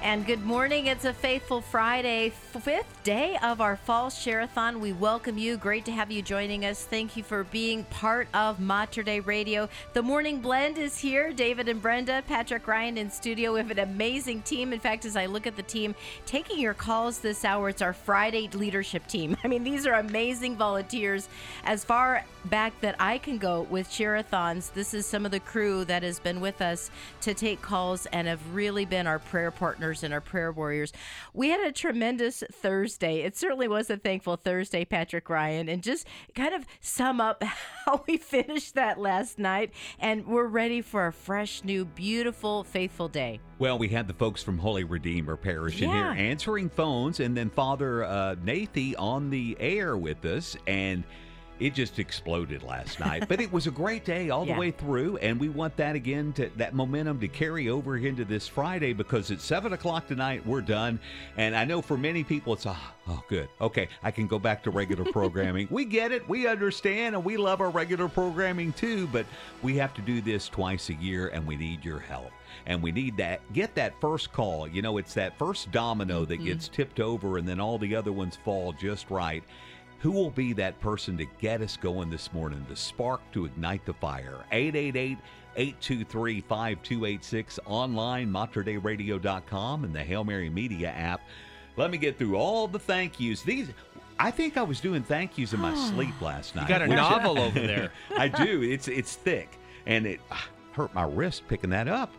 And good morning. It's a faithful Friday, fifth day of our fall share-a-thon. We welcome you. Great to have you joining us. Thank you for being part of Mater Dei Radio. The morning blend is here. David and Brenda, Patrick Ryan in studio. We have an amazing team. In fact, as I look at the team taking your calls this hour, it's our Friday leadership team. I mean, these are amazing volunteers. As far back that I can go with share-a-thons, this is some of the crew that has been with us to take calls and have really been our prayer partners and our prayer warriors. We had a tremendous Thursday. It certainly was a thankful Thursday, Patrick Ryan, and just kind of sum up how we finished that last night. And we're ready for a fresh, new, beautiful, faithful day. Well, we had the folks from Holy Redeemer Parish in Yeah. here answering phones, and then Father uh, Nathy on the air with us, and it just exploded last night. But it was a great day all Yeah. the way through, and we want that again to that momentum to carry over into this Friday because at seven o'clock tonight we're done, and I know for many people it's ah, oh good, okay, I can go back to regular programming. we get it, we understand, and we love our regular programming too, but we have to do this twice a year, and we need your help and we need that get that first call you know it's that first domino that gets tipped over and then all the other ones fall just right who will be that person to get us going this morning the spark to ignite the fire 888 823 5286 online materdeiradio.com and the hail mary media app let me get through all the thank yous these I think I was doing thank yous in my sleep last night. You got a novel over there. I do. It's it's thick, and it ah, hurt my wrist picking that up.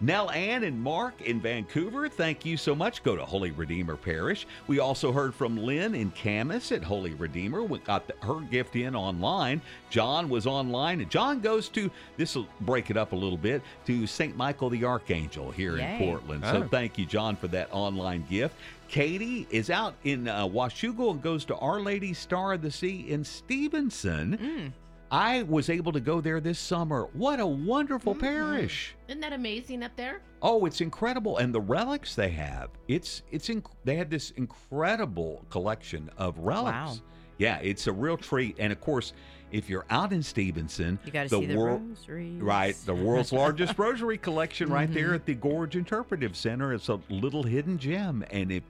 Nell Ann and Mark in Vancouver, thank you so much. Go to Holy Redeemer Parish. We also heard from Lynn in Camas at Holy Redeemer. We got the, her gift in online. John was online, and John goes to this will break it up a little bit to St. Michael the Archangel here Yay. in Portland. So Oh. thank you, John, for that online gift. Katie is out in uh, Washougal and goes to Our Lady Star of the Sea in Stevenson. I was able to go there this summer. What a wonderful parish! Isn't that amazing up there? Oh, it's incredible, and the relics they have. It's it's inc- they had this incredible collection of relics. Wow. Yeah, it's a real treat. And of course, if you're out in Stevenson, You got to see the wor- rosaries. Right, the world's largest rosary collection right there Mm-hmm. at the Gorge Interpretive Center. It's a little hidden gem, and if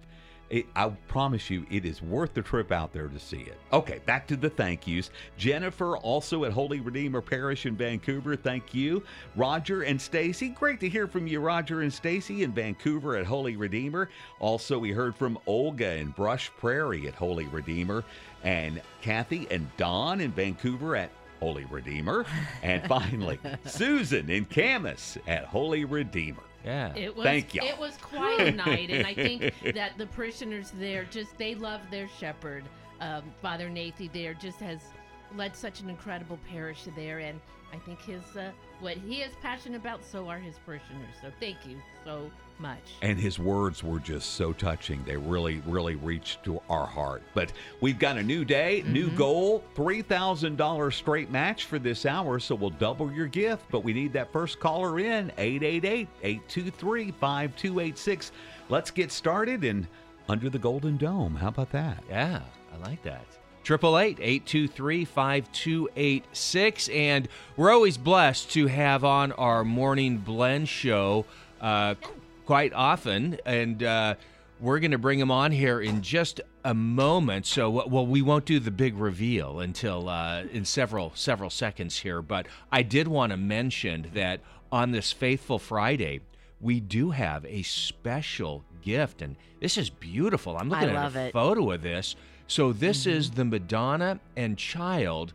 it, I promise you, it is worth the trip out there to see it. Okay, back to the thank yous. Jennifer, also at Holy Redeemer Parish in Vancouver, thank you. Roger and Stacy, great to hear from you, Roger and Stacy in Vancouver at Holy Redeemer. Also, we heard from Olga in Brush Prairie at Holy Redeemer, and Kathy and Don in Vancouver at Holy Redeemer. And finally, Susan in Camas at Holy Redeemer. Yeah. It was Thank you. it was quite a night and I think that the parishioners there just they love their shepherd. Um, Father Nathy there just has led such an incredible parish there and I think his uh, what he is passionate about so are his parishioners. So thank you so much. And his words were just so touching. They really, really reached to our heart. But we've got a new day, new goal, $3,000 straight match for this hour. So we'll double your gift. But we need that first caller in 888 823 5286. Let's get started and under the Golden Dome. How about that? Yeah, I like that. Triple eight eight two three five two eight six, and we're always blessed to have on our morning blend show uh, qu- quite often, and uh, we're going to bring him on here in just a moment. So, well, we won't do the big reveal until uh, in several several seconds here, but I did want to mention that on this Faithful Friday, we do have a special gift, and this is beautiful. I'm looking at a it. photo of this. So this is the Madonna and Child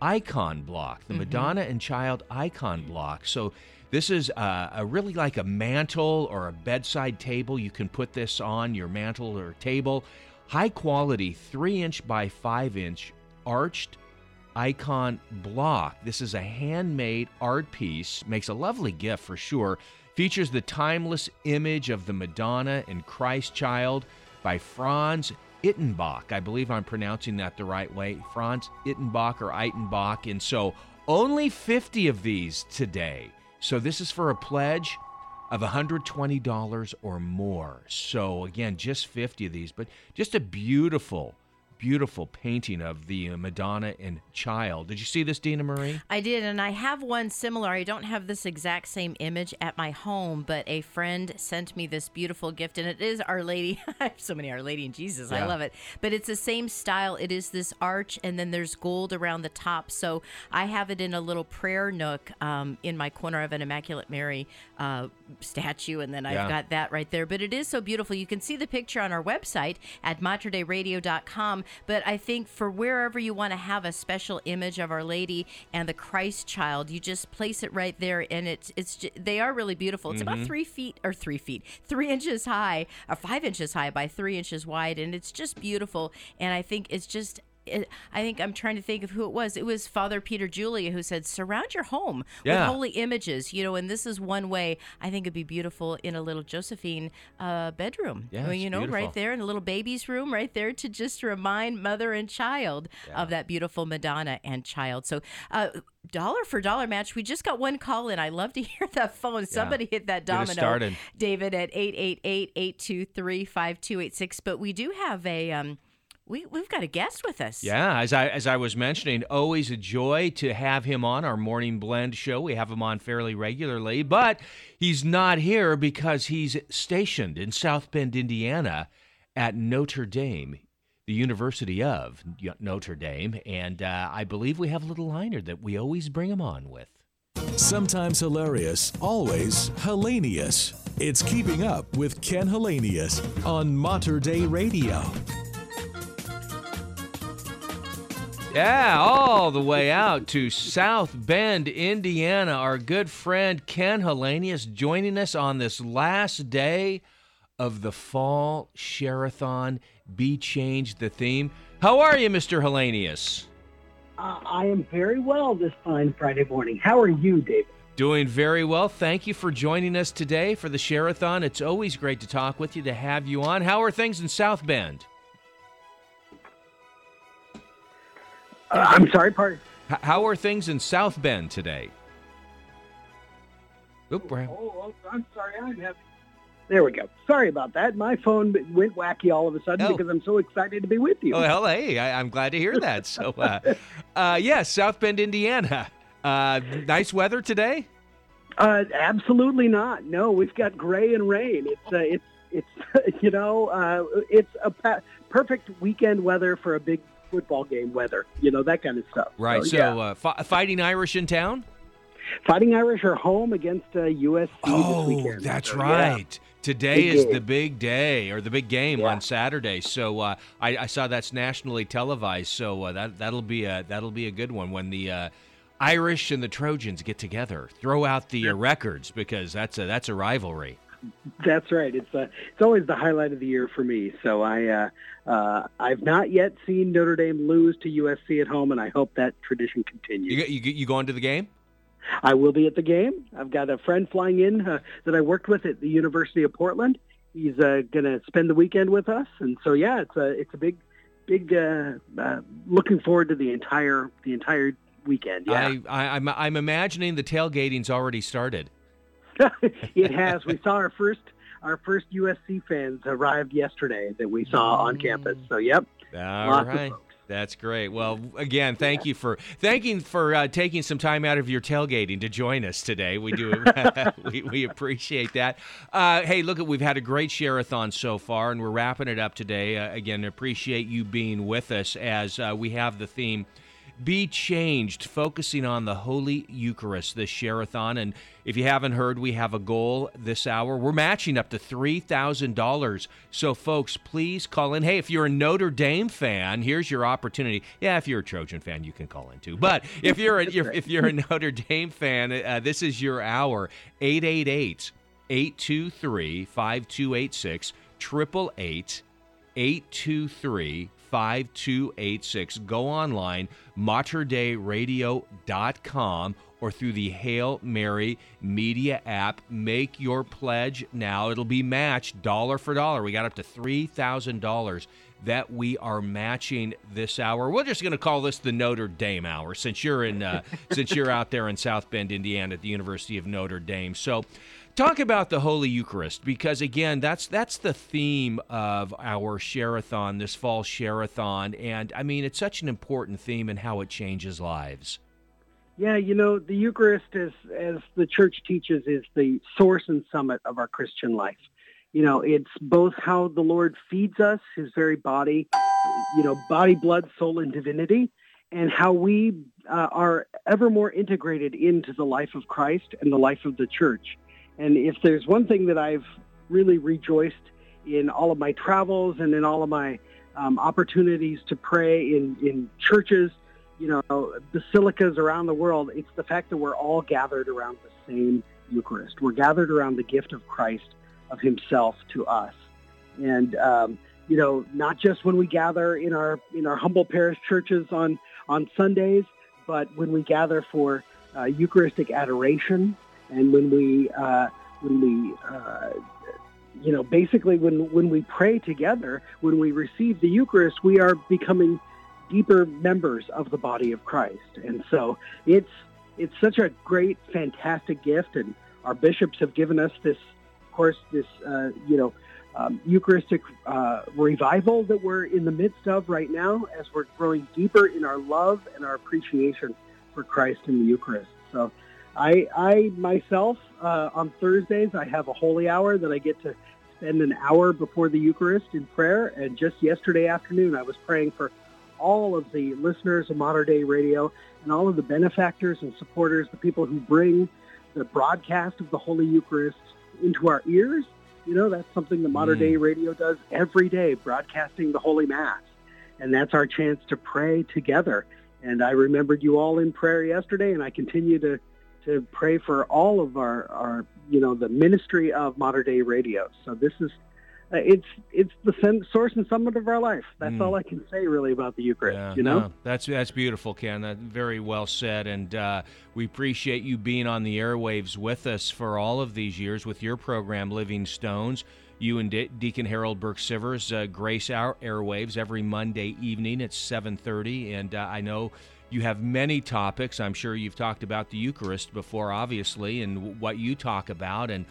icon block, the Madonna and Child icon block. So this is uh, a really like a mantle or a bedside table. You can put this on your mantle or table. High quality, three inch by five inch arched icon block. This is a handmade art piece, makes a lovely gift for sure. Features the timeless image of the Madonna and Christ child by Franz Ittenbach. I believe I'm pronouncing that the right way. Franz Ittenbach or Ittenbach. And so only 50 of these today. So this is for a pledge of $120 or more. So again, just 50 of these, but just a beautiful beautiful painting of the Madonna and Child. Did you see this, Dina Marie? I did, and I have one similar. I don't have this exact same image at my home, but a friend sent me this beautiful gift, and it is Our Lady. I have so many Our Lady and Jesus. I love it. But it's the same style. It is this arch, and then there's gold around the top. So I have it in a little prayer nook um, in my corner of an Immaculate Mary uh, statue, and then I've Yeah. got that right there. But it is so beautiful. You can see the picture on our website at materdeiradio.com. But I think for wherever you want to have a special image of Our Lady and the Christ Child, you just place it right there, and it's it's ju- they are really beautiful. It's about mm-hmm. three feet or three feet, three inches high, or five inches high by three inches wide, and it's just beautiful. And I think it's just I think I'm trying to think of who it was. It was Father Peter Julia who said, "Surround your home Yeah. with holy images." You know, and this is one way I think it'd be beautiful in a little Josephine uh, bedroom. Yeah, Well, you know, beautiful. right there in a little baby's room, right there to just remind mother and child of that beautiful Madonna and child. So, uh, dollar for dollar match. We just got one call in. I love to hear that phone. Somebody hit that domino. started. David at 888-823-5286. But we do have a um, we we've got a guest with us. Yeah, as I as I was mentioning, always a joy to have him on our morning blend show. We have him on fairly regularly, but he's not here because he's stationed in South Bend, Indiana, at Notre Dame, the University of Notre Dame, and uh, I believe we have a little liner that we always bring him on with. Sometimes hilarious, always hilarious. It's Keeping Up with Ken Hallenius on Mater Dei Radio. Yeah, all the way out to South Bend, Indiana. Our good friend Ken Hallenius joining us on this last day of the fall share-a-thon. Be changed the theme. How are you, Mr. Hallenius? Uh, I am very well this fine Friday morning. How are you, David? Doing very well. Thank you for joining us today for the share-a-thon. It's always great to talk with you, to have you on. How are things in South Bend? I'm sorry, pardon. How are things in South Bend today? Oop, Oh, oh, I'm sorry. Having. There we go. Sorry about that. My phone went wacky all of a sudden Oh. because I'm so excited to be with you. Oh, well, hey, I, I'm glad to hear that. So, uh, uh, yes, South Bend, Indiana. Uh, nice weather today. Uh, absolutely not. No, we've got gray and rain. It's uh, it's it's you know uh, it's a pa- perfect weekend weather for a big football game weather. You know that kind of stuff. Right. So, yeah. uh, fi- Fighting Irish in town. Fighting Irish are home against uh, USC Oh, this weekend. that's So, yeah. right. Today Big is game. the big day or the big game Yeah. on Saturday. So uh, I, I saw that's nationally televised. So uh, that that'll be a that'll be a good one when the uh, Irish and the Trojans get together. Throw out the uh, records because that's a that's a rivalry. That's right. It's uh, it's always the highlight of the year for me. So I uh, uh, I've not yet seen Notre Dame lose to USC at home, and I hope that tradition continues. You you, you going to the game? I will be at the game. I've got a friend flying in uh, that I worked with at the University of Portland. He's uh, going to spend the weekend with us, and so yeah, it's a it's a big big uh, uh, looking forward to the entire the entire weekend. Yeah, I, I I'm I'm imagining the tailgating's already started. it has. We saw our first our first USC fans arrived yesterday that we saw on campus. So yep, All lots of folks. That's great. Well, again, thank you for thanking for uh, taking some time out of your tailgating to join us today. We do we, we appreciate that. Uh, hey, look, we've had a great share-a-thon so far, and we're wrapping it up today. Uh, again, appreciate you being with us as uh, we have the theme be changed, focusing on the Holy Eucharist this share-a-thon. And if you haven't heard, we have a goal this hour. We're matching up to $3,000. So, folks, please call in. Hey, if you're a Notre Dame fan, here's your opportunity. Yeah, if you're a Trojan fan, you can call in too. But if you're a, if, if you're a Notre Dame fan, uh, this is your hour. 888 823 5286 888 823 5286. Go online, materdeiradio.com or through the Hail Mary Media app. Make your pledge now. It'll be matched dollar for dollar. We got up to $3,000 that we are matching this hour. We're just going to call this the Notre Dame hour since you're in uh, since you're out there in South Bend, Indiana at the University of Notre Dame. So Talk about the Holy Eucharist because again, that's that's the theme of our Share-a-thon, this fall Share-a-thon, and I mean it's such an important theme and how it changes lives. Yeah, you know, the Eucharist, is, as the church teaches, is the source and summit of our Christian life. You know, it's both how the Lord feeds us, his very body, you know, body, blood, soul, and divinity, and how we uh, are ever more integrated into the life of Christ and the life of the church. And if there's one thing that I've really rejoiced in all of my travels and in all of my um, opportunities to pray in, in churches, you know, basilicas around the world, it's the fact that we're all gathered around the same Eucharist. We're gathered around the gift of Christ, of himself to us. And, um, you know, not just when we gather in our, in our humble parish churches on, on Sundays, but when we gather for uh, Eucharistic adoration and when we, uh, when we, uh, you know, basically when, when we pray together, when we receive the Eucharist, we are becoming deeper members of the body of Christ. And so it's it's such a great, fantastic gift, and our bishops have given us this, of course, this uh, you know um, Eucharistic uh, revival that we're in the midst of right now, as we're growing deeper in our love and our appreciation for Christ in the Eucharist. So. I, I myself, uh, on Thursdays, I have a holy hour that I get to spend an hour before the Eucharist in prayer. And just yesterday afternoon, I was praying for all of the listeners of Mater Dei Radio and all of the benefactors and supporters, the people who bring the broadcast of the Holy Eucharist into our ears. You know, that's something that Mater Dei Radio does every day, broadcasting the Holy Mass. And that's our chance to pray together. And I remembered you all in prayer yesterday, and I continue to, to pray for all of our, our, you know, the ministry of Mater Dei Radio. So this is uh, it's it's the source and summit of our life. That's mm. all I can say really about the Eucharist. Yeah, you know, no, that's that's beautiful, Ken. That very well said, and uh, we appreciate you being on the airwaves with us for all of these years with your program, Living Stones. You and De- Deacon Harold Burke Sivers uh, grace our airwaves every Monday evening at 7:30, and uh, I know you have many topics. I'm sure you've talked about the Eucharist before, obviously, and what you talk about, and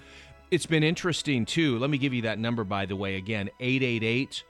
it's been interesting too. Let me give you that number, by the way. Again, 888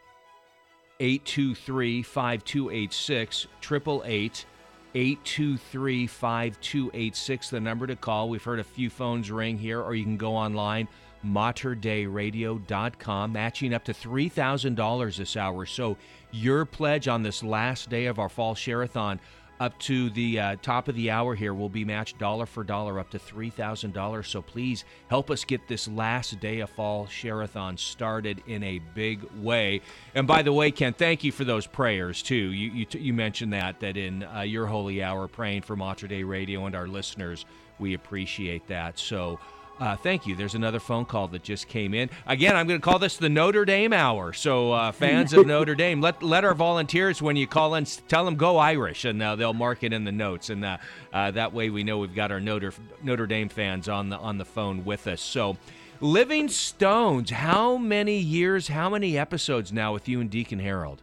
823 5286, 888 823 5286, the number to call. We've heard a few phones ring here, or you can go online, materdeiradio.com, matching up to $3,000 this hour. So, your pledge on this last day of our fall share-a-thon up to the uh, top of the hour here will be matched dollar for dollar up to $3,000. So please help us get this last day of fall share-a-thon started in a big way. And by the way, Ken, thank you for those prayers too. You you, you mentioned that that in uh, your holy hour praying for Mater Dei Radio and our listeners. We appreciate that. So uh, thank you. There's another phone call that just came in. Again, I'm going to call this the Notre Dame Hour. So, uh, fans of Notre Dame, let let our volunteers when you call in, tell them go Irish, and uh, they'll mark it in the notes, and uh, uh, that way we know we've got our Notre Notre Dame fans on the on the phone with us. So. Living Stones, how many years, how many episodes now with you and Deacon Harold?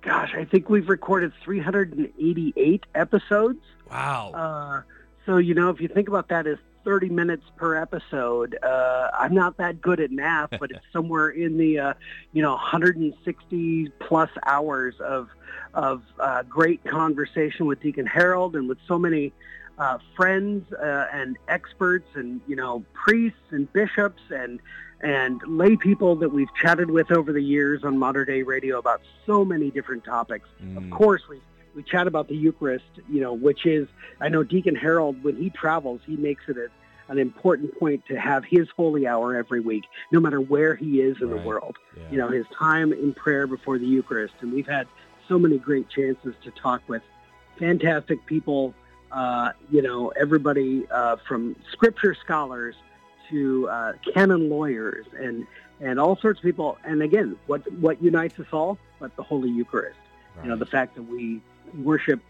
Gosh, I think we've recorded 388 episodes. Wow. Uh, so, you know, if you think about that as 30 minutes per episode. Uh, I'm not that good at math, but it's somewhere in the, uh, you know, 160 plus hours of, of uh, great conversation with Deacon Harold and with so many uh, friends uh, and experts and, you know, priests and bishops and, and lay people that we've chatted with over the years on Mater Dei Radio about so many different topics. Mm. Of course, we've we chat about the Eucharist, you know, which is, I know Deacon Harold, when he travels, he makes it a, an important point to have his holy hour every week, no matter where he is in right. the world. Yeah. You know, his time in prayer before the Eucharist. And we've had so many great chances to talk with fantastic people, uh, you know, everybody uh, from scripture scholars to uh, canon lawyers and, and all sorts of people. And again, what, what unites us all? But the Holy Eucharist. Right. You know, the fact that we worship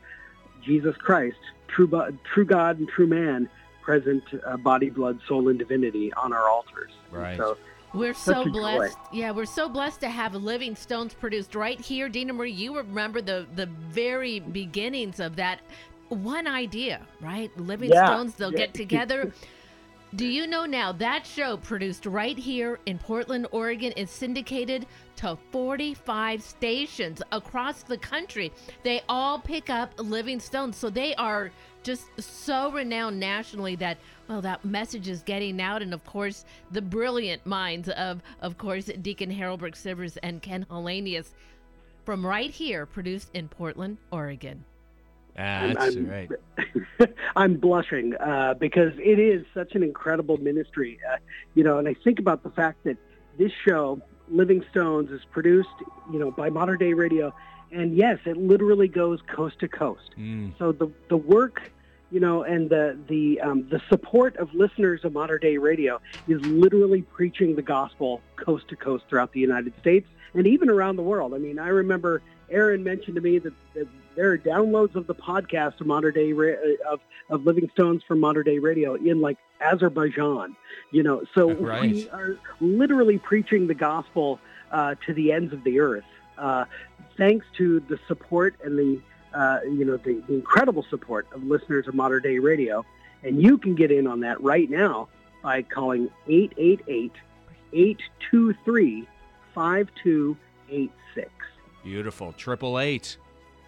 Jesus Christ, true, true God and true man, present uh, body, blood, soul, and divinity on our altars. Right. So we're so blessed. Joy. Yeah, we're so blessed to have Living Stones produced right here. Dina Marie, you remember the the very beginnings of that one idea, right? Living yeah. Stones, they'll yeah. get together. Do you know now that show produced right here in Portland, Oregon is syndicated to 45 stations across the country. They all pick up Living Stones, so they are just so renowned nationally that well that message is getting out and of course the brilliant minds of of course Deacon Harold Burke Sivers and Ken Hallenius from right here produced in Portland, Oregon. Ah, that's I'm- right. I'm blushing uh, because it is such an incredible ministry, uh, you know. And I think about the fact that this show, Living Stones, is produced, you know, by Mater Dei Radio, and yes, it literally goes coast to coast. Mm. So the the work, you know, and the the um, the support of listeners of Mater Dei Radio is literally preaching the gospel coast to coast throughout the United States and even around the world. I mean, I remember Aaron mentioned to me that, that there are downloads of the podcast of Mater Dei Ra- uh, of of Living Stones from Mater Dei Radio in like Azerbaijan. You know, so we are literally preaching the gospel uh, to the ends of the earth. Uh, thanks to the support and the uh, you know the, the incredible support of listeners of Mater Dei Radio, and you can get in on that right now by calling 888-823-5286. Beautiful. Triple eight.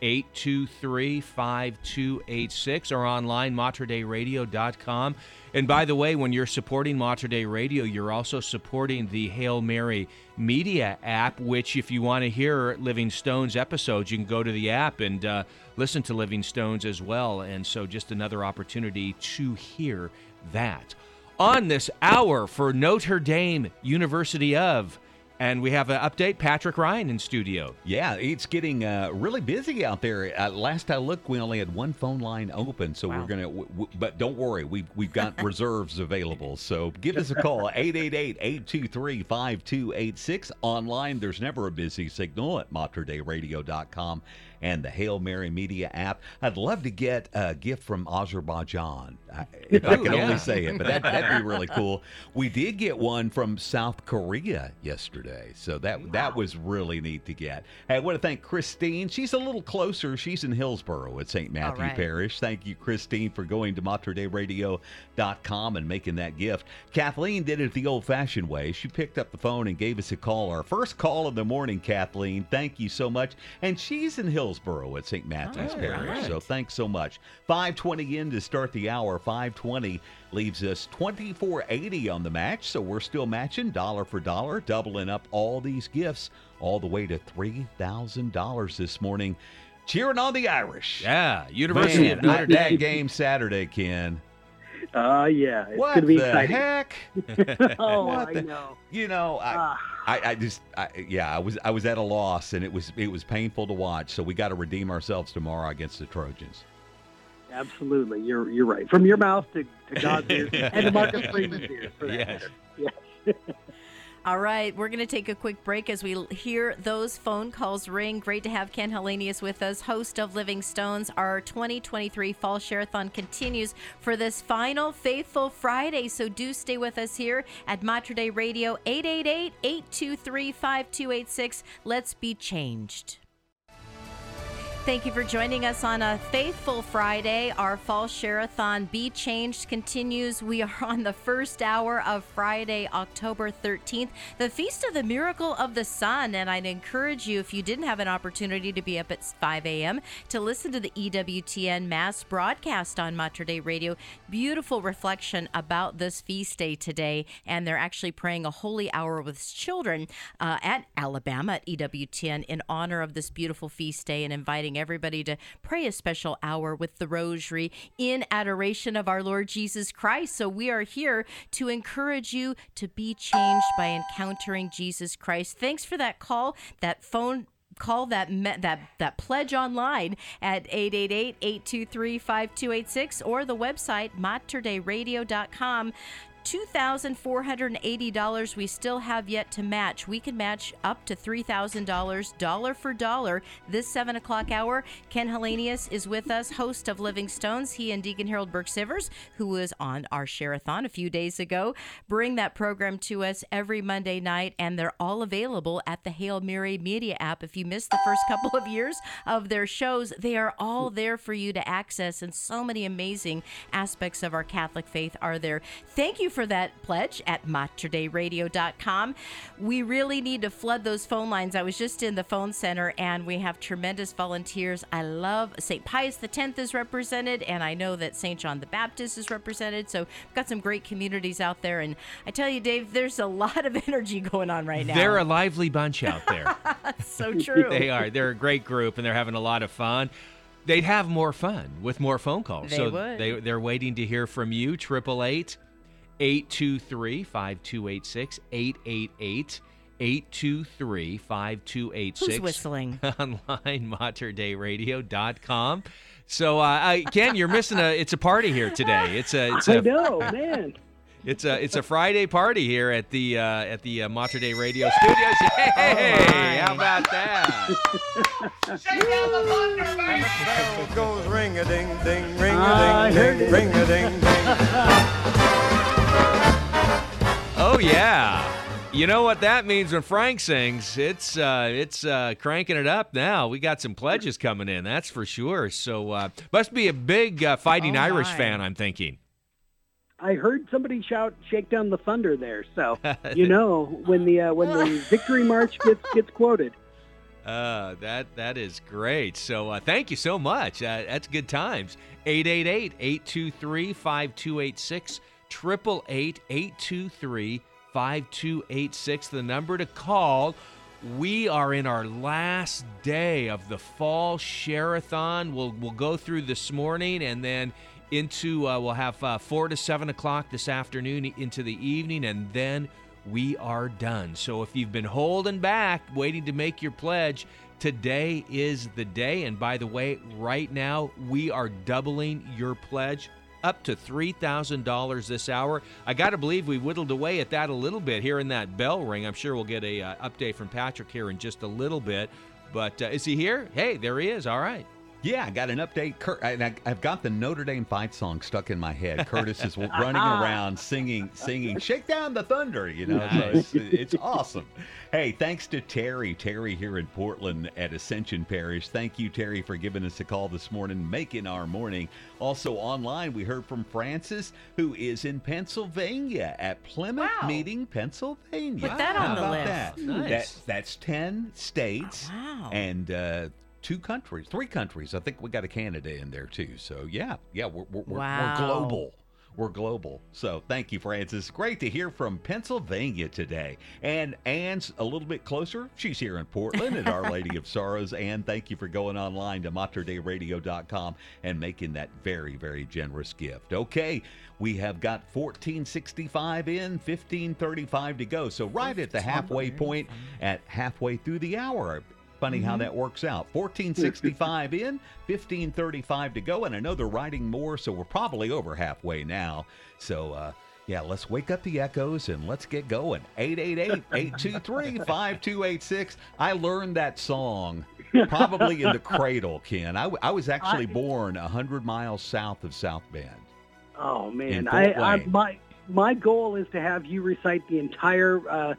823-5286 or online materdeiradio.com. And by the way, when you're supporting Mater Dei Radio, you're also supporting the Hail Mary Media app, which if you want to hear Living Stones episodes, you can go to the app and uh, listen to Living Stones as well. And so just another opportunity to hear that. On this hour for Notre Dame University of, and we have an update, Patrick Ryan in studio. Yeah, it's getting uh, really busy out there. Uh, last I looked, we only had one phone line open, so Wow. we're gonna. W- w- but don't worry, we've we've got reserves available. So give us a call 888-823-5286. Online, there's never a busy signal at materdeiradio.com and the Hail Mary Media app. I'd love to get a gift from Azerbaijan, I- if I Ooh, can yeah. only say it. But that, that'd be really cool. We did get one from South Korea yesterday, so that that was really neat to get. Hey, I want to thank Christine. She's a little closer. She's in Hillsboro at St. Matthew right. Parish. Thank you, Christine, for going to materdeiradio.com and making that gift. Kathleen did it the old-fashioned way. She picked up the phone and gave us a call. Our first call of the morning, Kathleen. Thank you so much. And she's in Hillsboro at St. Matthew's All Parish. right. So thanks so much. 520 in to start the hour. 520 leaves us 2480 on the match. So we're still matching dollar for dollar, doubling up all these gifts all the way to $3,000 this morning. Cheering on the Irish. Yeah, University Man, of Notre Dame. that game Saturday, Ken. Uh, yeah, it's What be the exciting. heck? oh, What I the- know. You know, I, Ah. I, I just, I, yeah, I was, I was at a loss, and it was, it was painful to watch. So we got to redeem ourselves tomorrow against the Trojans. Absolutely, you're you're right. From your mouth to, to God's ears and to Marcus Freeman's ears. For that Yes. matter. Yes. All right, we're going to take a quick break as we hear those phone calls ring. Great to have Ken Hallenius with us, host of Living Stones. Our 2023 Fall Share-a-thon continues for this final Faithful Friday, so do stay with us here at Mater Dei Radio, 888-823-5286. Let's be changed. Thank you for joining us on a faithful Friday. Our fall share-a-thon Be Changed continues. We are on the first hour of Friday, October 13th, the Feast of the Miracle of the Sun. And I'd encourage you, if you didn't have an opportunity to be up at 5 a.m., to listen to the EWTN Mass broadcast on Mater Dei Radio. Beautiful reflection about this feast day today. And they're actually praying a holy hour with children uh, at Alabama at EWTN in honor of this beautiful feast day and inviting everybody to pray a special hour with the rosary in adoration of our Lord Jesus Christ. So we are here to encourage you to be changed by encountering Jesus Christ. Thanks for that call, that phone call that me- that that pledge online at 888-823-5286 or the website materdeiradio.com $2,480 we still have yet to match. We can match up to $3,000 for dollar this 7 o'clock hour. Ken Hellenius is with us, host of Living Stones. He and Deacon Harold Burke Sivers, who was on our Share-a-thon a few days ago, bring that program to us every Monday night, and they're all available at the Hail Mary Media app. If you missed the first couple of years of their shows, they are all there for you to access, and so many amazing aspects of our Catholic faith are there. Thank you for that pledge at materdeiradio.com. We really need to flood those phone lines. I was just in the phone center and we have tremendous volunteers. I love St. Pius X is represented, and I know that St. John the Baptist is represented. So we've got some great communities out there. And I tell you, Dave, there's a lot of energy going on right now. They're a lively bunch out there. so true. they are. They're a great group, and they're having a lot of fun. They'd have more fun with more phone calls. They so would. they they're waiting to hear from you. Triple eight, eight two three five two eight six eight eight eight. 823 5286. Who's whistling? Online, materdeiradio.com. So, uh, I, Ken, you're missing a. It's a party here today. It's a. It's I a. know, man. It's a. It's a Friday party here at the uh, at the uh, Mater Dei Radio Studios. Hey, my. how about that? Bell goes ring a ding ding, ring I a heard ding ding, ring a ding ding. Oh yeah. You know what that means when Frank sings? It's uh, it's uh, cranking it up now. We got some pledges coming in, that's for sure. So uh, must be a big uh, Fighting Oh, Irish my. fan, I'm thinking. I heard somebody shout "Shake down the thunder" there, so you know when the uh, when the victory march gets gets quoted. Uh, that that is great. So uh, thank you so much. Uh, that's good times. 888-823-5286, 888-823-5286, the number to call. We are in our last day of the fall share-a-thon. We'll we'll go through this morning and then into uh, we'll have uh, four to seven o'clock this afternoon into the evening, and then we are done. So if you've been holding back, waiting to make your pledge, today is the day. And by the way, right now we are doubling your pledge up to $3,000 this hour. I got to believe we whittled away at that a little bit here in that bell ring. I'm sure we'll get a uh, update from Patrick here in just a little bit. But uh, is he here? Hey, there he is. All right. Yeah, I got an update. Cur- I, I've got the Notre Dame fight song stuck in my head. Curtis is running around singing, singing, "Shake down the thunder." You know, so it's, it's awesome. Hey, thanks to Terry, Terry here in Portland at Ascension Parish. Thank you, Terry, for giving us a call this morning, making our morning. Also online, we heard from Francis, who is in Pennsylvania at Plymouth Wow. Meeting, Pennsylvania. Put that How on the about list. That? Nice. That- that's ten states Wow. and uh, two countries, three countries. I think we got a Canada in there too. So yeah, yeah, we're we're, Wow. we're global. We're global. So thank you, Francis. Great to hear from Pennsylvania today. And Anne's a little bit closer. She's here in Portland at Our Lady of Sorrows. Anne, thank you for going online to materdeiradio.com and making that very, very generous gift. Okay, we have got 1465 in, 1535 to go. So right at the halfway point at halfway through the hour. Funny how that works out. 1465 in, 1535 to go, and I know they're writing more, so we're probably over halfway now. So, uh, yeah, let's wake up the echoes and let's get going. 888-823-5286. I learned that song probably in the cradle, Ken. I was actually born 100 miles south of South Bend. Oh In man, Fort I, I my my goal is to have you recite the entire uh,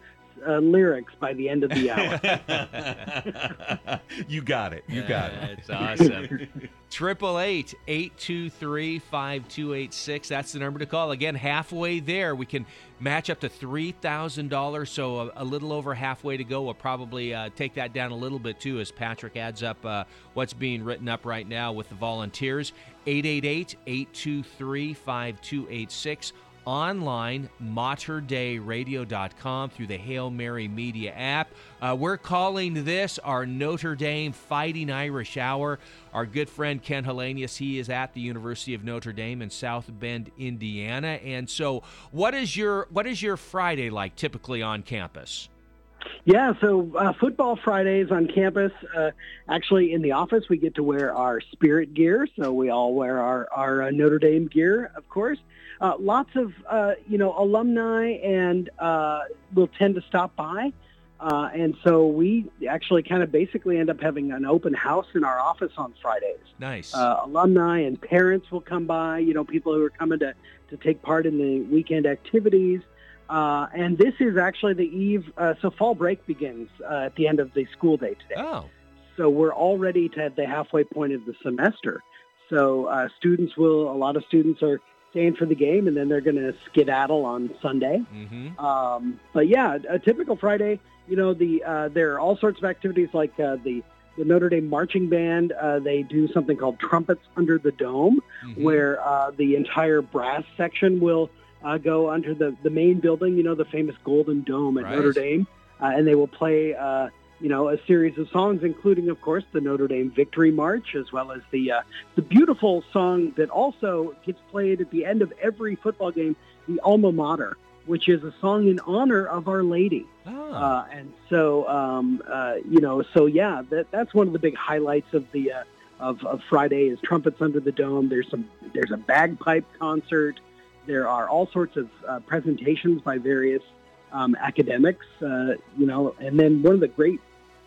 uh, lyrics by the end of the hour. you got it. You got it. It's awesome. Triple eight eight two three five two eight six. That's the number to call. Again, halfway there, we can match up to three thousand dollars. So a, a little over halfway to go. We'll probably uh, take that down a little bit too, as Patrick adds up uh, what's being written up right now with the volunteers. 888-823-5286 online, materdeiradio.com through the Hail Mary Media app. Uh, we're calling this our Notre Dame Fighting Irish Hour. Our good friend Ken Hallenius, he is at the University of Notre Dame in South Bend, Indiana. And so, what is your what is your Friday like typically on campus? Yeah, so uh, football Fridays on campus. Uh, actually, in the office, we get to wear our spirit gear. So we all wear our, our uh, Notre Dame gear, of course. Uh, lots of, uh, you know, alumni and uh, will tend to stop by. Uh, and so we actually kind of basically end up having an open house in our office on Fridays. Nice. Uh, alumni and parents will come by, you know, people who are coming to, to take part in the weekend activities. Uh, and this is actually the eve, uh, so fall break begins uh, at the end of the school day today. oh, So we're already to the halfway point of the semester. So uh, students will, a lot of students are staying for the game, and then they're going to skedaddle on Sunday. Mm-hmm. Um, but yeah, a typical Friday. You know, the uh, there are all sorts of activities like uh, the the Notre Dame marching band. Uh, they do something called Trumpets Under the Dome, Mhm. where uh, the entire brass section will uh, go under the the main building. You know, the famous Golden Dome at Right. Notre Dame, uh, and they will play. Uh, you know, a series of songs, including, of course, the Notre Dame Victory March, as well as the uh, the beautiful song that also gets played at the end of every football game, the Alma Mater, which is a song in honor of Our Lady. Ah. Uh, and so, um, uh, you know, so yeah, that, that's one of the big highlights of the uh, of, of Friday is trumpets under the dome. There's some there's a bagpipe concert. There are all sorts of uh, presentations by various um, academics. Uh, you know, and then one of the great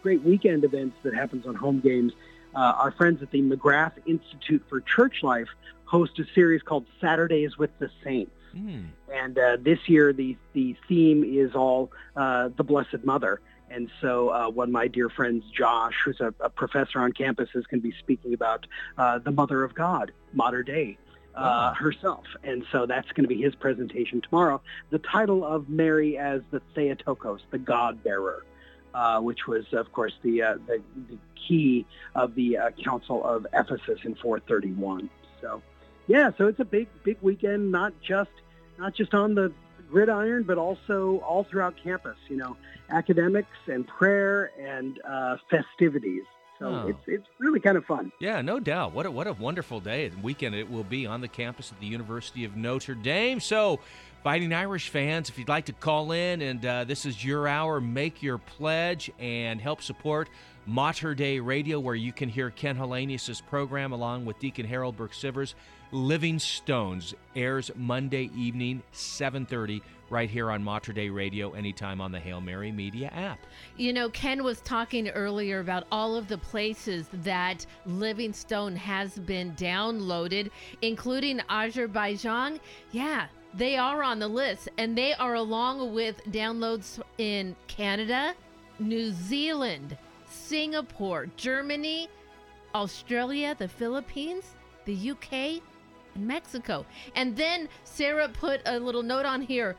great weekend events that happens on home games. Uh, our friends at the McGrath Institute for Church Life host a series called Saturdays with the Saints. Hmm. And uh, this year, the the theme is all uh, the Blessed Mother. And so, uh, one of my dear friends, Josh, who's a, a professor on campus, is going to be speaking about uh, the Mother of God, Mater Dei. uh, Wow. herself. And so, that's going to be his presentation tomorrow. The title of Mary as the Theotokos, the God bearer, uh, which was, of course, the, uh, the the key of the uh, Council of Ephesus in 431. So, yeah, so it's a big, big weekend, not just not just on the gridiron, but also all throughout campus. You know, academics and prayer and uh, festivities. So Oh. it's it's really kind of fun. Yeah, no doubt. What a what a wonderful day and weekend it will be on the campus of the University of Notre Dame. So, Fighting Irish fans, if you'd like to call in and uh, this is your hour, make your pledge and help support Mater Dei Radio, where you can hear Ken Hallenius' program along with Deacon Harold Burke Sivers. Living Stones airs Monday evening, 7:30, right here on Mater Dei Radio, anytime on the Hail Mary Media app. You know, Ken was talking earlier about all of the places that Living Stones has been downloaded, including Azerbaijan. Yeah, they are on the list, and they are along with downloads in Canada, New Zealand, Singapore, Germany, Australia, the Philippines, the UK, and Mexico. And then Sarah put a little note on here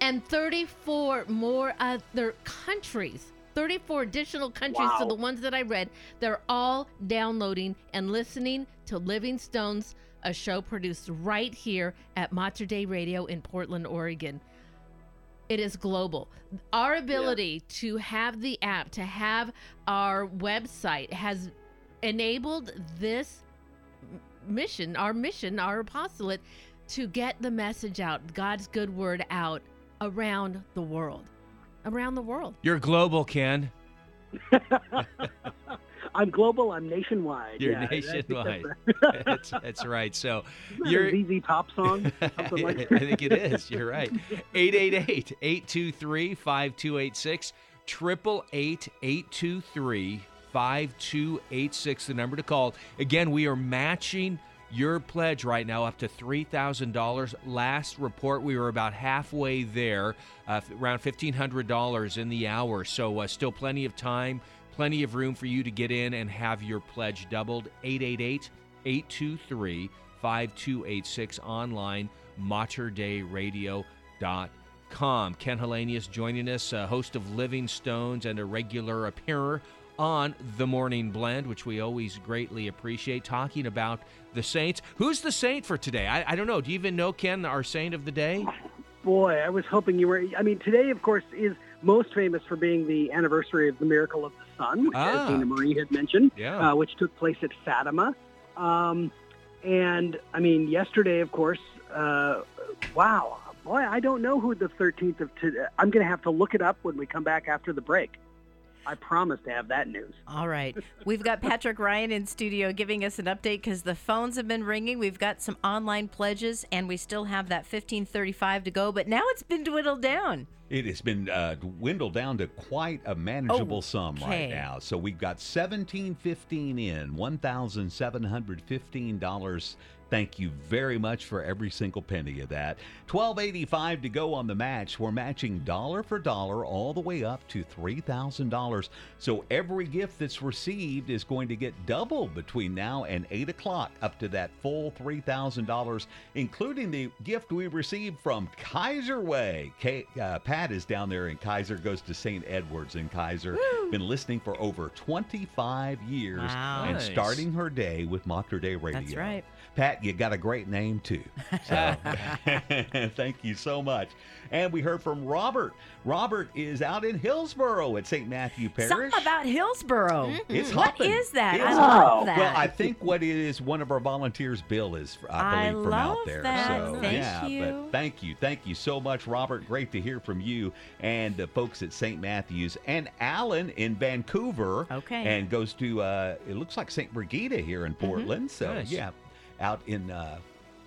and 34 more other countries. 34 additional countries to the ones that I read. They're all downloading and listening to Living Stones, a show produced right here at Mater Dei Radio in Portland, Oregon. It is global. Our ability to have the app, to have our website, has enabled this mission, our mission, our apostolate, to get the message out, God's good word out around the world. Around the world. You're global, Ken. I'm global. I'm nationwide. You're Yeah, nationwide. That's, that's, that's right. So you're. a ZZ Top song. Something I like that. think it is. You're right. 888 823 5286. 888 823 5286. The number to call. Again, we are matching your pledge right now up to $3,000. Last report, we were about halfway there, uh, around $1,500 in the hour. So, uh, still plenty of time, plenty of room for you to get in and have your pledge doubled. 888 823 5286 online, materdeiradio.com. Ken Hallenius joining us, uh, host of Living Stones and a regular appearer on The Morning Blend, which we always greatly appreciate, talking about the saints. Who's the saint for today? I, I don't know. Do you even know, Ken, our saint of the day? Boy, I was hoping you were. I mean, today, of course, is most famous for being the anniversary of the miracle of the sun, which, Ah. as Dina Marie had mentioned, Yeah. uh, which took place at Fatima. Um, and I mean, yesterday, of course. Uh, wow, boy, I don't know who the 13th of today. I'm going to have to look it up when we come back after the break. I promise to have that news. All right. We've got Patrick Ryan in studio giving us an update because the phones have been ringing. We've got some online pledges, and we still have that 1535 to go, but now it's been dwindled down. It has been uh, dwindled down to quite a manageable oh, sum right now. So we've got 1715 in, $1,715 Thank you very much for every single penny of that. 1285 to go on the match. We're matching dollar for dollar all the way up to $3,000. So every gift that's received is going to get double between now and 8 o'clock up to that full $3,000, including the gift we received from Keizer Way. K- uh, Pat is down there in Keizer, goes to St. Edwards in Keizer. Been listening for over 25 years Wow. and Nice. starting her day with Mater Dei Radio. That's right. Pat, you got a great name too. So thank you so much. And we heard from Robert. Robert is out in Hillsboro at St. Matthew Parish. Something about Hillsboro. It's hopping. is that? It's I hopping. love that. Well, I think what it is, one of our volunteers, Bill, is I I believe from out love there. that. So Thank yeah, you. but thank you, thank you so much, Robert. Great to hear from you and the folks at St. Matthews and Alan in Vancouver. Okay. And goes to uh, it looks like St. Birgitta here in Mm-hmm. Portland. So Nice. yeah, out in. Uh,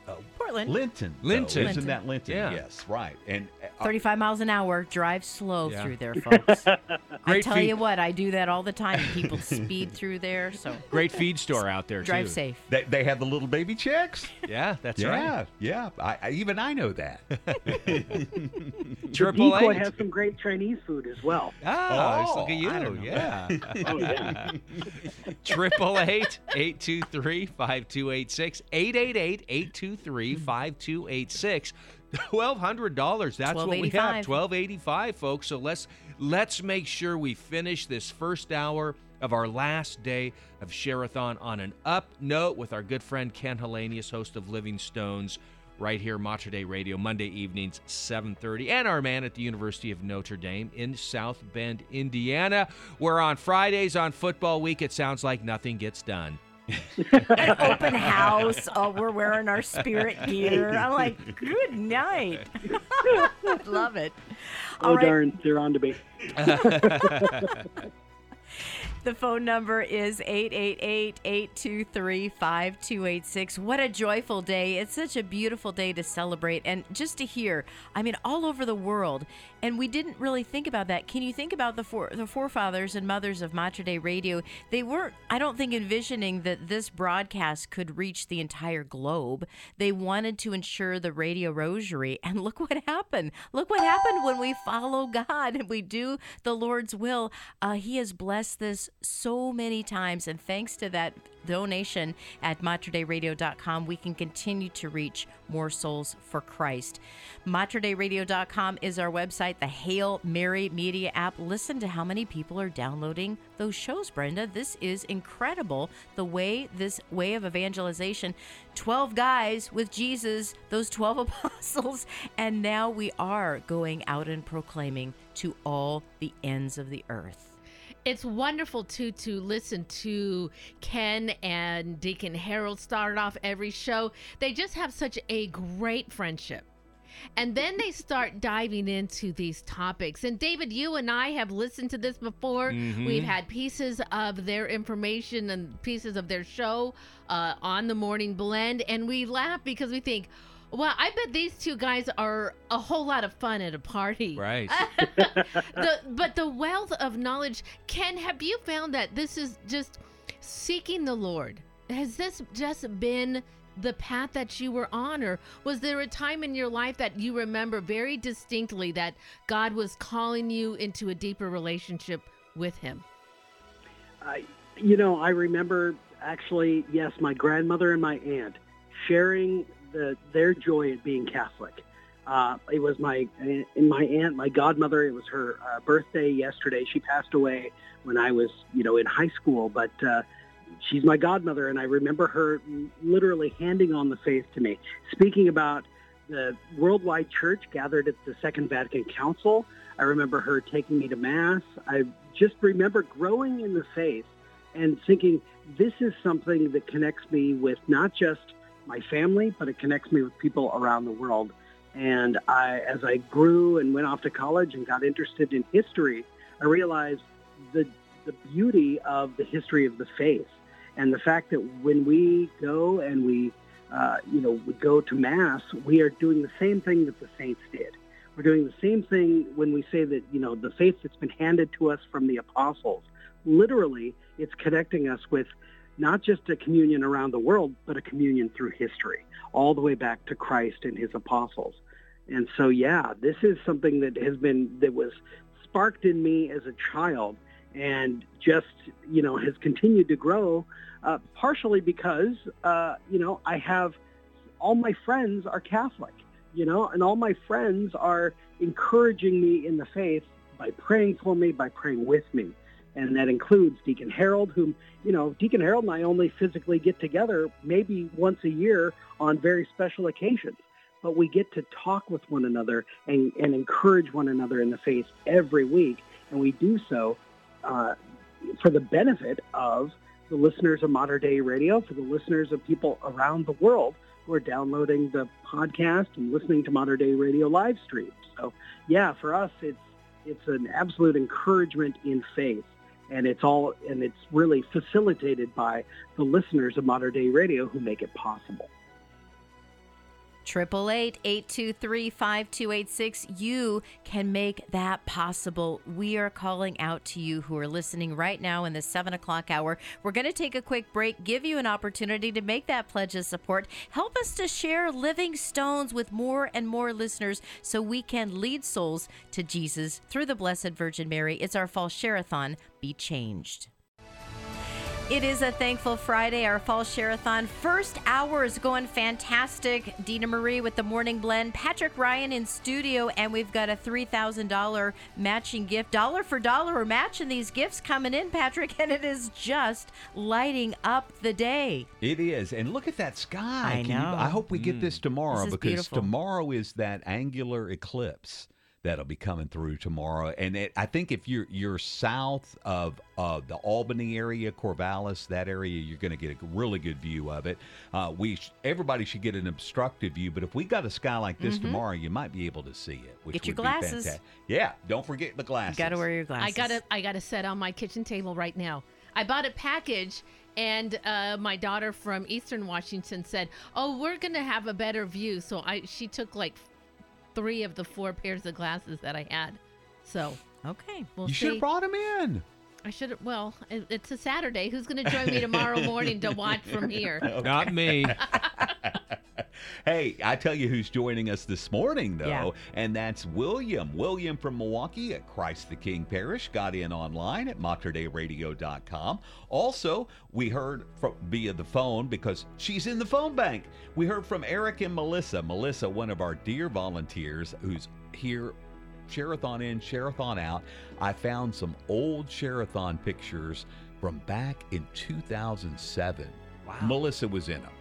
uh, Portland. Linton. though. Linton. Isn't that Linton? Yeah. Yes, right. And uh, 35 miles an hour. Drive slow Yeah. through there, folks. I Great tell feed- you what, I do that all the time. People speed through there, so Great feed store out there drive too. safe. they, they have the little baby chicks. Yeah, that's yeah, right. yeah. I, I, even I know that. Triple Decoy eight. has some great Chinese food as well. Ah, Oh, look at you. I don't know Yeah. Oh yeah. Triple eight eight two three five two eight six eight eight eight eight two three five two eight six. Twelve hundred dollars. That's what we have. Twelve eighty five, folks. So let's let's make sure we finish this first hour of our last day of share-a-thon on an up note with our good friend Ken Hallenius, host of Living Stones, right here, Mater Dei Radio, Monday evenings, 7.30, and our man at the University of Notre Dame in South Bend, Indiana, where on Fridays on football week, it sounds like nothing gets done. An open house. Oh, we're wearing our spirit gear. I'm like, good night. Love it. Oh All right. darn, they're on to me. The phone number is 888-823-5286. What a joyful day. It's such a beautiful day to celebrate and just to hear, I mean all over the world. And we didn't really think about that. Can you think about the fore, the forefathers and mothers of Mater Dei Radio? They weren't I don't think envisioning that this broadcast could reach the entire globe. They wanted to ensure the radio rosary and look what happened. Look what happened when we follow God and we do the Lord's will. Uh, he has blessed this so many times, and thanks to that donation at materdeiradio.com, we can continue to reach more souls for Christ. Materdeiradio.com is our website, the Hail Mary Media app. Listen to how many people are downloading those shows, Brenda. This is incredible. The way this way of evangelization 12 guys with Jesus, those 12 apostles, and now we are going out and proclaiming to all the ends of the earth. It's wonderful too to listen to Ken and Deacon Harold start off every show. They just have such a great friendship. And then they start diving into these topics. And David, you and I have listened to this before. We've had pieces of their information and pieces of their show uh, on the morning blend. And we laugh because we think, well, I bet these two guys are a whole lot of fun at a party. Right. the but the wealth of knowledge ken have you found that this is just seeking the lord has this just been the path that you were on or was there a time in your life that you remember very distinctly that god was calling you into a deeper relationship with him I, you know, I remember actually, yes, my grandmother and my aunt sharing the their joy at being Catholic. Uh, it was my and my aunt, my godmother. It was her uh, birthday yesterday. She passed away when I was, you know, in high school. But uh, she's my godmother, and I remember her literally handing on the faith to me, speaking about the worldwide church gathered at the Second Vatican Council. I remember her taking me to mass. I just remember growing in the faith and thinking this is something that connects me with not just my family, but it connects me with people around the world. And I, as I grew and went off to college and got interested in history, I realized the the beauty of the history of the faith and the fact that when we go and we, uh, you know, we go to mass, we are doing the same thing that the saints did. We're doing the same thing when we say that, you know, the faith that's been handed to us from the apostles. Literally, it's connecting us with not just a communion around the world, but a communion through history, all the way back to Christ and his apostles. And so, yeah, this is something that has been, that was sparked in me as a child and just, you know, has continued to grow, uh, partially because, uh, you know, I have, all my friends are Catholic, you know, and all my friends are encouraging me in the faith by praying for me, by praying with me. And that includes Deacon Harold, whom, you know, Deacon Harold and I only physically get together maybe once a year on very special occasions. But we get to talk with one another and, and encourage one another in the faith every week. And we do so uh, for the benefit of the listeners of Mater Dei Radio, for the listeners of people around the world who are downloading the podcast and listening to Mater Dei Radio live streams. So, yeah, for us, it's it's an absolute encouragement in faith, and it's all and it's really facilitated by the listeners of Mater Dei Radio who make it possible. 888 5286. You can make that possible. We are calling out to you who are listening right now in the 7 o'clock hour. We're going to take a quick break, give you an opportunity to make that pledge of support. Help us to share Living Stones with more and more listeners so we can lead souls to Jesus through the Blessed Virgin Mary. It's our fall share-a-thon. Be changed. It is a thankful Friday, our fall share-a-thon. First hour is going fantastic. Dina Marie with the morning blend, Patrick Ryan in studio, and we've got a $3,000 matching gift. Dollar for dollar, we're matching these gifts coming in, Patrick, and it is just lighting up the day. It is, and look at that sky. I Can you- know. I hope we get this tomorrow This is because beautiful. tomorrow is that annular eclipse that'll be coming through tomorrow. And it, I think if you're you're south of uh, the Albany area, Corvallis, that area, you're going to get a really good view of it. Uh, we sh- everybody should get an obstructive view, but if we got a sky like this tomorrow, you might be able to see it. Which Mm-hmm. Get your would glasses. fantastic. Yeah, don't forget the glasses. You got to wear your glasses. I got a I got a set on my kitchen table right now. I bought a package, and uh, my daughter from Eastern Washington said, "Oh, we're gonna have a better view." So I she took like three of the four pairs of glasses that I had. So Okay. we'll You should have brought them in. I should have. Well, it, it's a Saturday. Who's gonna join me tomorrow morning to watch from here? Not me. Hey, I tell you who's joining us this morning, though, Yeah. and that's William. William from Milwaukee at Christ the King Parish got in online at materdeiradio.com. Also, we heard from, via the phone because she's in the phone bank. We heard from Eric and Melissa. Melissa, one of our dear volunteers who's here share-a-thon in, share-a-thon out. I found some old share-a-thon pictures from back in 2007. Wow. Melissa was in them.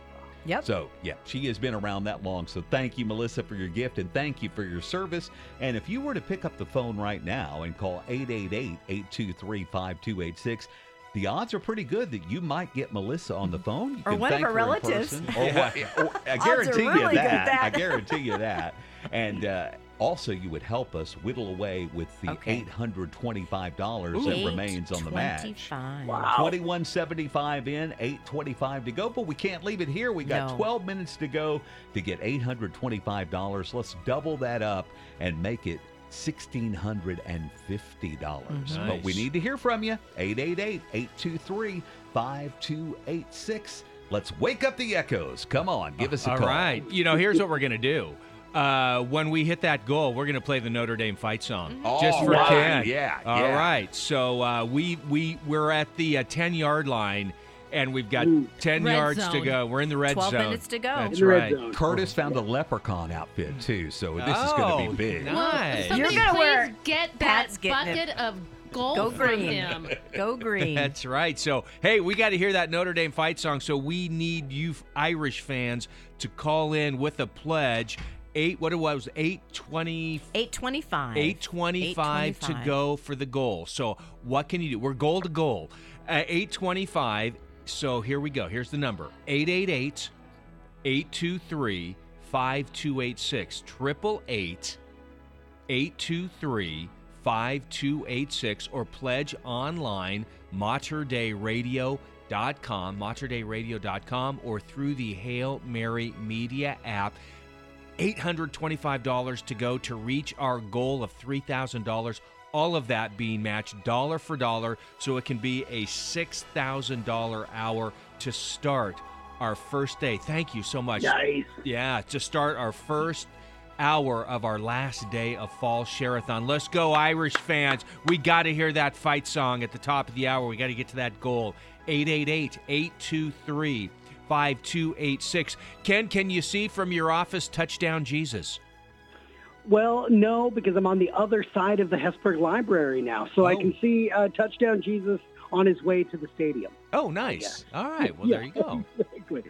Yep. So, yeah, she has been around that long. So, thank you, Melissa, for your gift and thank you for your service. And if you were to pick up the phone right now and call 888 823 5286, the odds are pretty good that you might get Melissa on the phone. You Or can one of her her relatives. person. Or what- or- I Odds are guarantee really you good that. that. I guarantee you that. And uh, also, you would help us whittle away with the Okay. $825 that remains on the match. 825. Wow. 2175 in, 825 to go, but we can't leave it here. We got No. 12 minutes to go to get $825. Let's double that up and make it $1,650. Mm-hmm. But we need to hear from you. 888 823 5286. Let's wake up the echoes. Come on, give uh, us a All call. right. You know, here's what we're going to do. Uh, when we hit that goal, we're going to play the Notre Dame fight song Oh, just for right. Ken. Yeah, All yeah. right. So uh, we we we're at the uh, 10 yard line, and we've got Ooh. 10 Red yards to go. We're in the red 12 zone. minutes to go. That's In the red right. zone. Curtis found a leprechaun outfit too, so this is going Oh, to be big. nice. Somebody You're gonna please wear- get that Pat's getting it. bucket of gold Go from green. him. Go green. That's right. So, hey, we got to hear that Notre Dame fight song. So, we need you Irish fans to call in with a pledge. Eight, what it was, 820, 825. 825 to go for the goal. So, what can you do? We're goal to goal. Uh, 825. So, here we go. Here's the number 888 823 5286. Triple eight 823 5286 or pledge online materdeiradio.com materdeiradio.com or through the Hail Mary Media app $825 to go to reach our goal of $3,000 all of that being matched dollar for dollar, so it can be a $6,000 hour to start our first day. Thank you so much. Nice. Yeah, to start our first hour of our last day of Fall share-a-thon. Let's go, Irish fans. We got to hear that fight song at the top of the hour. We got to get to that goal. 888 823 5286. Ken, can you see from your office Touchdown Jesus? Well, no, because I'm on the other side of the Hesburgh Library now, so I Oh. can see uh, Touchdown Jesus on his way to the stadium. Oh, nice. All right. Well, there you go. Exactly.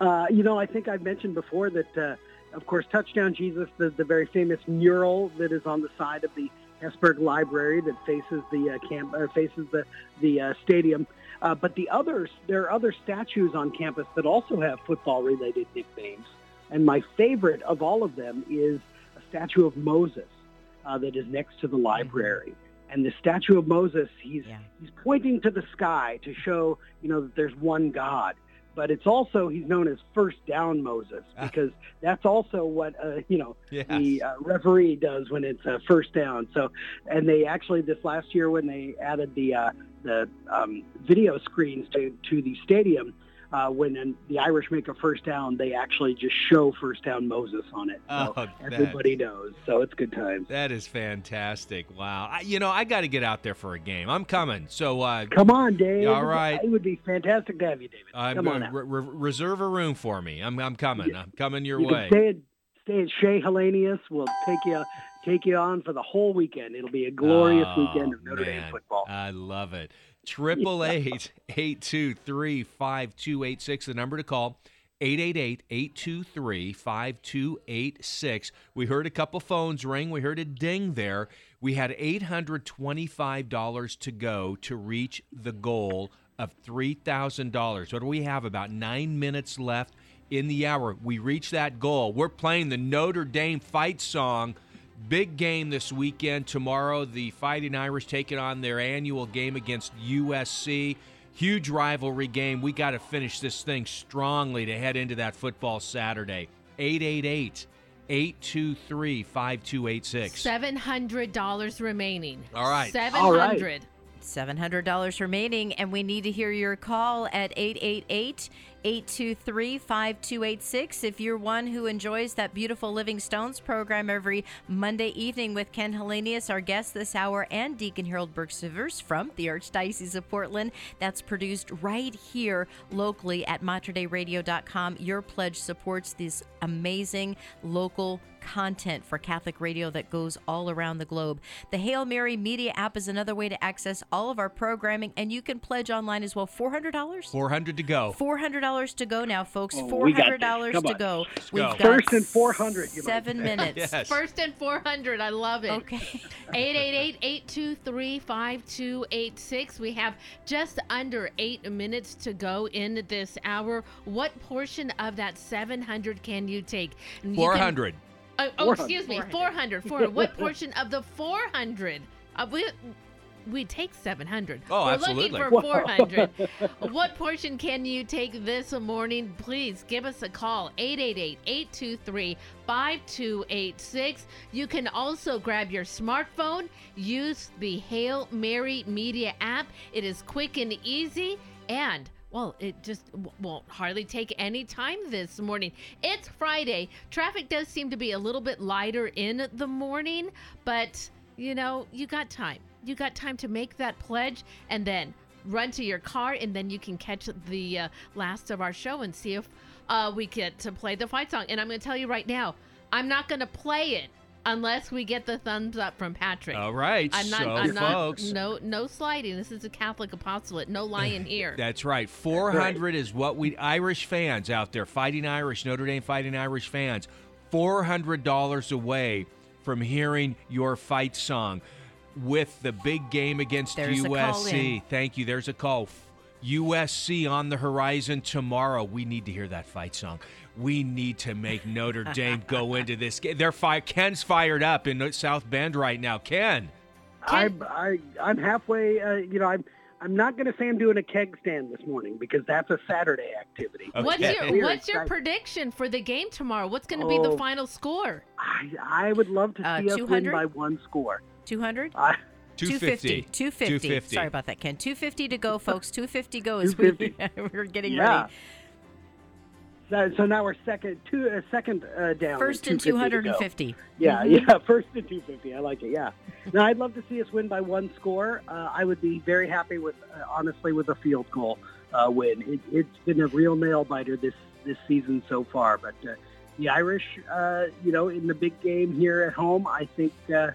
Uh, you know, I think I've mentioned before that, uh, of course, Touchdown Jesus, the, the very famous mural that is on the side of the Hesburgh Library that faces the uh, camp, uh, faces the the uh, stadium. Uh, but the others, there are other statues on campus that also have football-related nicknames. And my favorite of all of them is a statue of Moses uh, that is next to the library. And the statue of Moses, he's Yeah. he's pointing to the sky to show, you know, that there's one God. But it's also he's known as First Down Moses Ah. because that's also what uh, you know Yes. the uh, referee does when it's uh, first down. So, and they actually this last year when they added the uh, the um, video screens to to the stadium, uh, when the Irish make a first down, they actually just show First Down Moses on it. So Oh, everybody knows. So it's good times. That is fantastic. Wow. I, you know, I got to get out there for a game. I'm coming. So uh, Come on, Dave. All right. It would be fantastic to have you, David. I'm Come on gonna re- re- reserve a room for me. I'm, I'm coming. I'm coming your you way. stay at stay at Shea Hallenius. We'll take you take you on for the whole weekend. It'll be a glorious Oh, weekend of Notre Dame football. I love it. Triple eight eight two three five two eight six. The number to call. 888-823-5286. We heard a couple phones ring. We heard a ding there. We had $825 to go to reach the goal of $3,000. What do we have? About nine minutes left in the hour. We reach that goal. We're playing the Notre Dame fight song. Big game this weekend. Tomorrow, the Fighting Irish taking on their annual game against USC. Huge rivalry game. We got to finish this thing strongly to head into that football Saturday. 888 823 5286. Seven hundred dollars remaining. All right. 700 All right. $700 remaining, and we need to hear your call at 888 823 5286. If you're one who enjoys that beautiful Living Stones program every Monday evening with Ken Hallenius, our guest this hour, and Deacon Harold Burke-Sivers from the Archdiocese of Portland, that's produced right here locally at materdeiradio.com. Your pledge supports this amazing local content for Catholic radio that goes all around the globe. The Hail Mary Media app is another way to access all of our programming, and you can pledge online as well. $400? 400 to go. $400 to go now, folks. Oh, we got $400 to go. Let's We've go. got First and 400, you Seven minutes. Yes. First and four hundred. I love it. Okay. 888-823-5286. We have just under eight minutes to go in this hour. What portion of that 700 can you take? And you can- 400. Uh, oh, excuse me, 400. 400. what portion of the 400? Uh, we, we take 700. Oh, We're absolutely. looking for 400. what portion can you take this morning? Please give us a call 888-823-5286. You can also grab your smartphone, use the Hail Mary Media app. It is quick and easy and well, it just w- won't hardly take any time this morning. It's Friday. Traffic does seem to be a little bit lighter in the morning, but you know, you got time. You got time to make that pledge and then run to your car, and then you can catch the uh, last of our show and see if uh, we get to play the fight song. And I'm going to tell you right now, I'm not going to play it unless we get the thumbs up from Patrick. All right. I'm not. so, I'm not. folks. No, no sliding. This is a Catholic apostolate. No lying here. That's right. 400 is what we Irish fans out there, fighting Irish, Notre Dame fighting Irish fans, $400 away from hearing your fight song with the big game against There's a call USC. in. Thank you. There's a call. USC on the horizon tomorrow. We need to hear that fight song. We need to make Notre Dame go into this game. They're fi- Ken's fired up in South Bend right now. Ken. I'm I, I'm halfway. Uh, you know, I'm I'm not going to say I'm doing a keg stand this morning because that's a Saturday activity. What's your We're What's your prediction for the game tomorrow? What's going to be the Oh. final score? I I would love to Uh, see us win 200? by one score. 200? I 250. 250. 250. Sorry about that, Ken. 250 to go, folks. 250 go as we, we're getting Yeah. ready. So, so now we're second, two, uh, second uh, down. First and 250 to go. 250. Yeah, yeah, first and 250. I like it. Yeah. Now I'd love to see us win by one score. Uh, I would be very happy with, uh, honestly, with a field goal uh, win. It, it's been a real nail biter this this season so far. But uh, the Irish, uh, you know, in the big game here at home, I think uh,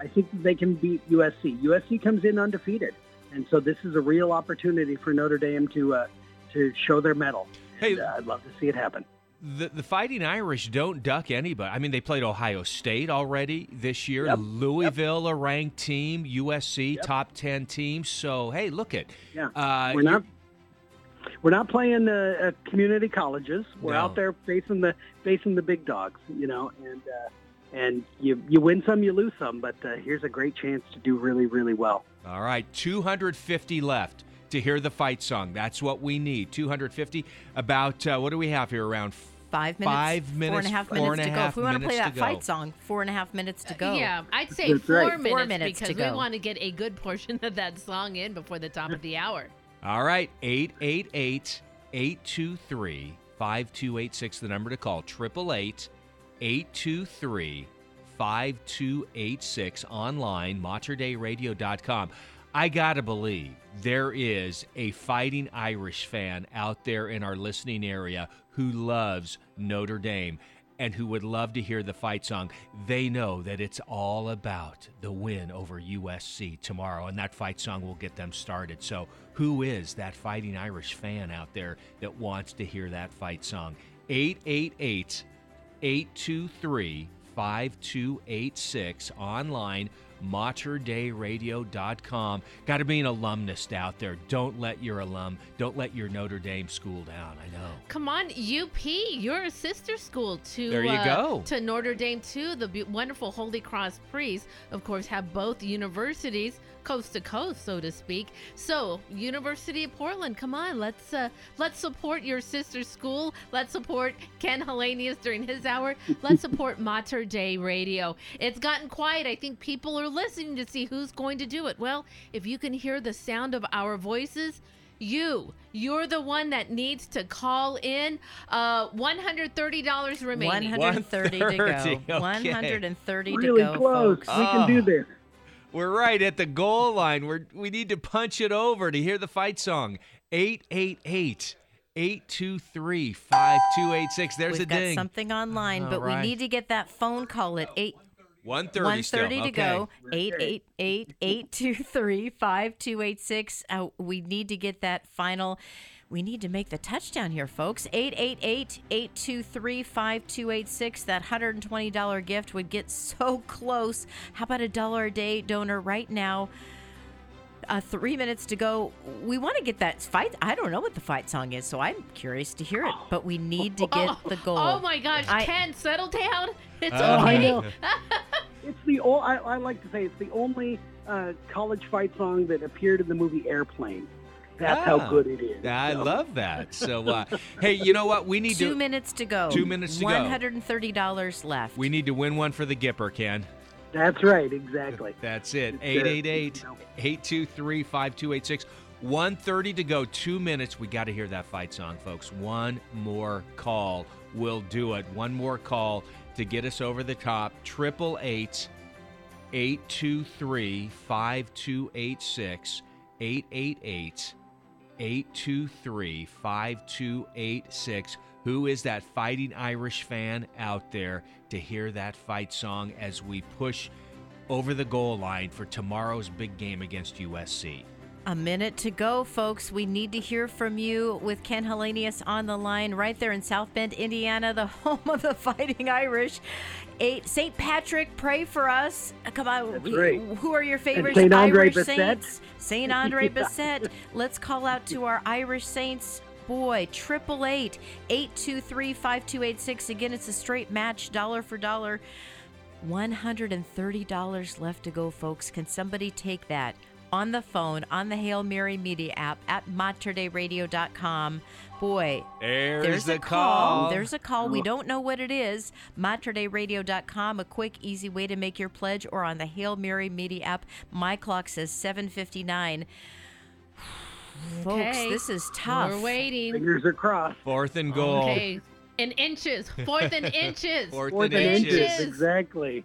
I think they can beat USC. USC comes in undefeated, and so this is a real opportunity for Notre Dame to uh, to show their mettle. Hey- I'd love to see it happen. The, the Fighting Irish don't duck anybody. I mean, they played Ohio State already this year. Yep, Louisville, a ranked team. USC, Yep. top 10 team. So, hey, look at. Yeah, Uh, we're not we're not playing uh, community colleges. We're No. out there facing the facing the big dogs, you know, and uh, and you you win some, you lose some, but uh, here's a great chance to do really really well. All right, 250 left to hear the fight song. That's what we need. 250. About, uh, what do we have here? Around Five minutes. Five minutes, and a half minutes and a to go. If we want to play that to fight song, four and a half minutes to go. Yeah, I'd say That's four, right. minutes Four minutes to because go. we want to get a good portion of that song in before the top of the hour. All right, 888 823 5286, the number to call. 888 823 5286 online, materdeiradio.com. I got to believe there is a fighting Irish fan out there in our listening area who loves Notre Dame and who would love to hear the fight song. They know that it's all about the win over USC tomorrow, and that fight song will get them started. So, who is that fighting Irish fan out there that wants to hear that fight song? 888 823 5286 online materdeiradio.com got to be an alumnus out there. Don't let your alum don't let your notre dame school down. I know. Come on, UP, you're a sister school to There you uh, go. to Notre Dame too. The be- wonderful Holy Cross priests, of course, have both universities coast to coast, so to speak. So, University of Portland, come on, let's uh, let's support your sister school. Let's support Ken Hallenius during his hour. Let's support Mater Dei Radio. It's gotten quiet. I think people are listening to see who's going to do it. Well, if you can hear the sound of our voices. You, you're the one that needs to call in. Uh, $130 remaining. 130 to go. 130, okay. 130 really to go, close. folks. We can do Oh. this. We're right at the goal line we're, we need to punch it over to hear the fight song 888 823 5286 there's We've a got something online, All but right. we need to get that phone call at 8 130, 130 to okay. go. 888 823 5286. Uh, We need to get that final. We need to make the touchdown here, folks. 888 823 5286. That $120 gift would get so close. How about a dollar a day donor right now? Uh, three minutes to go. We want to get that fight. I don't know what the fight song is, so I'm curious to hear it. But we need to get the goal. Oh my gosh, I- Ken, settle down. It's Oh, I okay. It's the o- I, I like to say it's the only uh, college fight song that appeared in the movie Airplane. That's Ah, how good it is. I So- love that. So, uh, hey, you know what? We need Two to minutes to go. Two minutes to go. $130 left. we need to win one for the Gipper, Ken. That's right, exactly. That's it. It's, uh, 888 you know. 823 5286. 130 to go. Two minutes. We got to hear that fight song, folks. One more call will do it. One more call to get us over the top. Triple eight 823 5286. 888 823 5286. Who is that fighting Irish fan out there to hear that fight song as we push over the goal line for tomorrow's big game against USC? A minute to go, folks. We need to hear from you with Ken Hallenius on the line right there in South Bend, Indiana, the home of the Fighting Irish. Eight, St. Patrick, pray for us. Come on. Who are your favorite St. Andre Irish Bessette. saints? St. Andre. Bessette. Let's call out to our Irish saints. Boy, triple eight, eight two three five two eight six. Again, it's a straight match, dollar for dollar. $130 left to go, folks. Can somebody take that on the phone, on the Hail Mary Media app at materdeiradio.com. Boy, There's, there's the a call. call. There's a call. We don't know what it is. MaterDeiRadio.com, a quick, easy way to make your pledge, or on the Hail Mary Media app. My clock says 7:59. Folks, Okay. this is tough. We're waiting. Fingers are crossed. Fourth and goal. Okay. In inches. Fourth and inches. Fourth Fourth and and inches. inches. Exactly.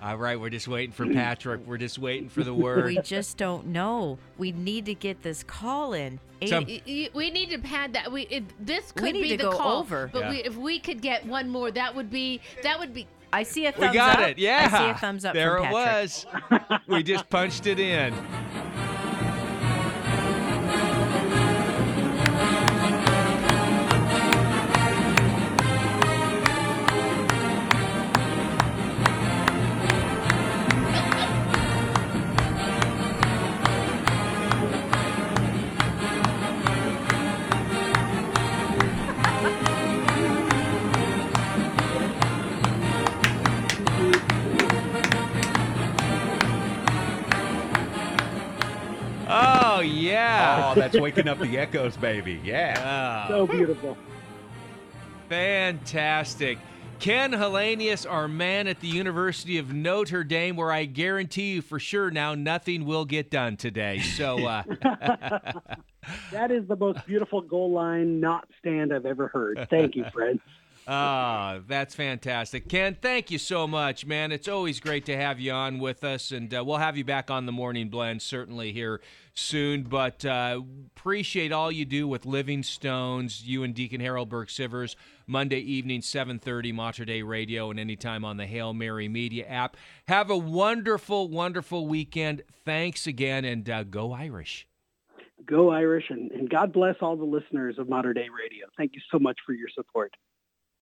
All right, we're just waiting for Patrick. We're just waiting for the word. We just don't know. We need to get this call in. Some- Y- y- We need to pad that. We it, this We could need be to the go call, over. But Yeah. we, if we could get one more, that would be that would be. I see a thumbs up. We got up. it. Yeah. I see a thumbs up There from it Patrick. was. we just punched it in. Oh, that's waking up the echoes, baby. Yeah. Ah, So beautiful. fantastic. Ken Hallenius, our man at the University of Notre Dame, where I guarantee you for sure now nothing will get done today. So uh, That is the most beautiful goal line not stand I've ever heard. Thank you, Fred. Ah, that's fantastic. Ken, thank you so much, man. It's always great to have you on with us, and uh, we'll have you back on the Morning Blend certainly here soon. But uh, appreciate all you do with Living Stones, you and Deacon Harold Burke Sivers, Monday evening, 7.30, Mater Dei Radio, and anytime on the Hail Mary Media app. Have a wonderful, wonderful weekend. Thanks again, and uh, go Irish. Go Irish, and, and God bless all the listeners of Mater Dei Radio. Thank you so much for your support.